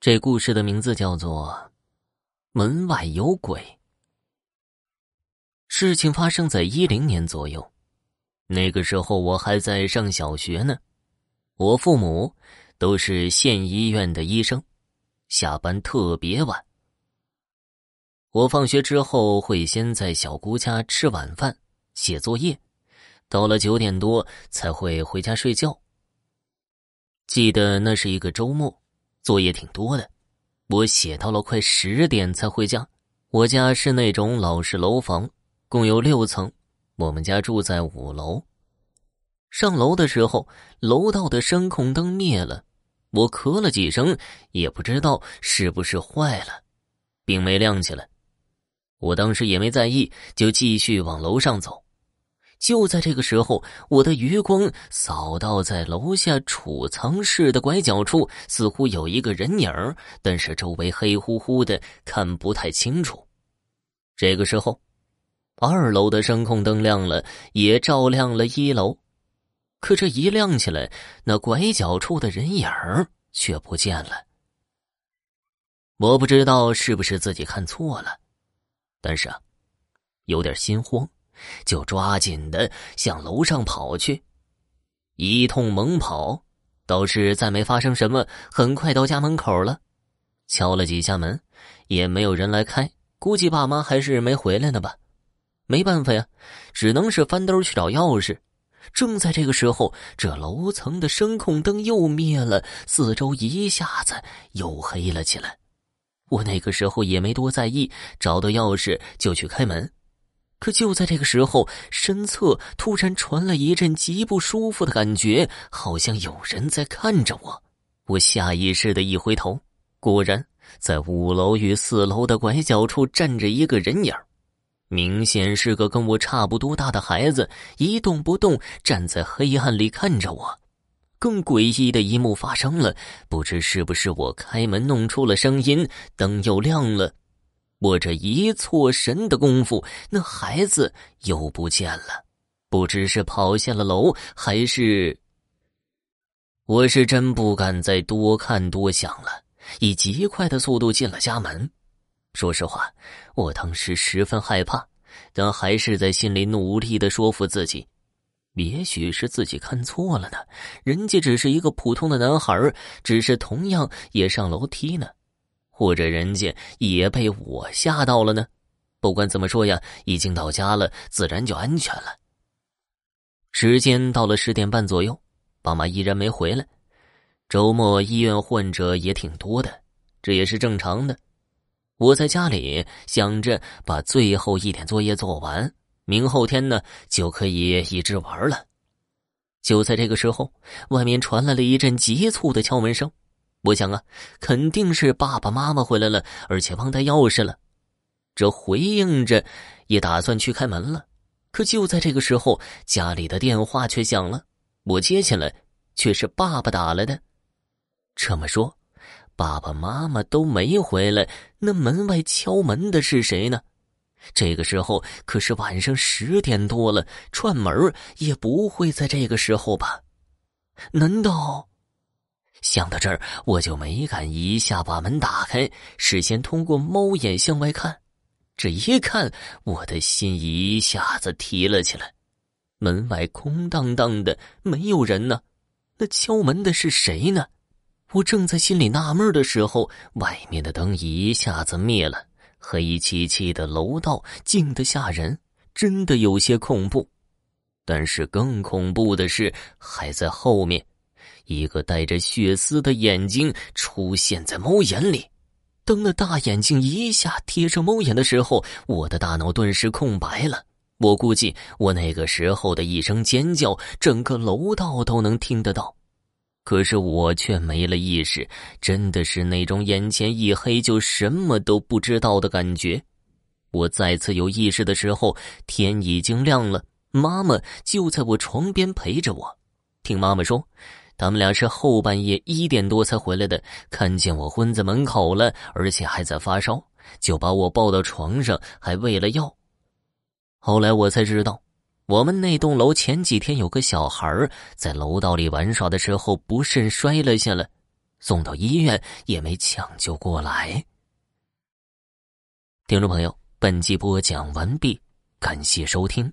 这故事的名字叫做《门外有鬼》。事情发生在一零年左右，那个时候我还在上小学呢。我父母都是县医院的医生，下班特别晚。我放学之后会先在小姑家吃晚饭、写作业，到了九点多才会回家睡觉。记得那是一个周末。作业挺多的，我写到了快十点才回家。我家是那种老式楼房，共有六层，我们家住在五楼。上楼的时候，楼道的声控灯灭了，我咳了几声，也不知道是不是坏了，并没亮起来。我当时也没在意，就继续往楼上走。就在这个时候，我的余光扫到在楼下储藏室的拐角处，似乎有一个人影但是周围黑乎乎的，看不太清楚。这个时候，二楼的声控灯亮了，也照亮了一楼。可这一亮起来，那拐角处的人影却不见了。我不知道是不是自己看错了，但是啊，有点心慌。就抓紧的向楼上跑去，一通猛跑，倒是再没发生什么。很快到家门口了，敲了几下门，也没有人来开，估计爸妈还是没回来呢吧。没办法呀，只能是翻兜去找钥匙。正在这个时候，这楼层的声控灯又灭了，四周一下子又黑了起来。我那个时候也没多在意，找到钥匙就去开门。可就在这个时候，身侧突然传来一阵极不舒服的感觉，好像有人在看着我。我下意识的一回头，果然在五楼与四楼的拐角处站着一个人影明显是个跟我差不多大的孩子，一动不动站在黑暗里看着我。更诡异的一幕发生了，不知是不是我开门弄出了声音，灯又亮了。我这一错神的功夫，那孩子又不见了，不知是跑下了楼，还是……我是真不敢再多看多想了，以极快的速度进了家门。说实话，我当时十分害怕，但还是在心里努力的说服自己，也许是自己看错了呢，人家只是一个普通的男孩，只是同样也上楼梯呢。或者人家也被我吓到了呢？不管怎么说呀，已经到家了，自然就安全了。时间到了十点半左右，爸妈依然没回来。周末医院患者也挺多的，这也是正常的。我在家里想着把最后一点作业做完，明后天呢就可以一直玩了。就在这个时候，外面传来了一阵急促的敲门声。我想啊，肯定是爸爸妈妈回来了，而且忘带钥匙了。这回应着，也打算去开门了。可就在这个时候，家里的电话却响了。我接起来，却是爸爸打来的。这么说，爸爸妈妈都没回来，那门外敲门的是谁呢？这个时候可是晚上十点多了，串门也不会在这个时候吧？难道？想到这儿，我就没敢一下把门打开，事先通过猫眼向外看。这一看，我的心一下子提了起来。门外空荡荡的，没有人呢。那敲门的是谁呢？我正在心里纳闷的时候，外面的灯一下子灭了，黑漆漆的楼道静得吓人，真的有些恐怖。但是更恐怖的是还在后面。一个带着血丝的眼睛出现在猫眼里，当那大眼睛一下贴上猫眼的时候，我的大脑顿时空白了。我估计我那个时候的一声尖叫，整个楼道都能听得到。可是我却没了意识，真的是那种眼前一黑就什么都不知道的感觉。我再次有意识的时候，天已经亮了，妈妈就在我床边陪着我。听妈妈说。他们俩是后半夜一点多才回来的，看见我昏在门口了，而且还在发烧，就把我抱到床上，还喂了药。后来我才知道，我们那栋楼前几天有个小孩在楼道里玩耍的时候不慎摔了下来，送到医院也没抢救过来。听众朋友，本集播讲完毕，感谢收听。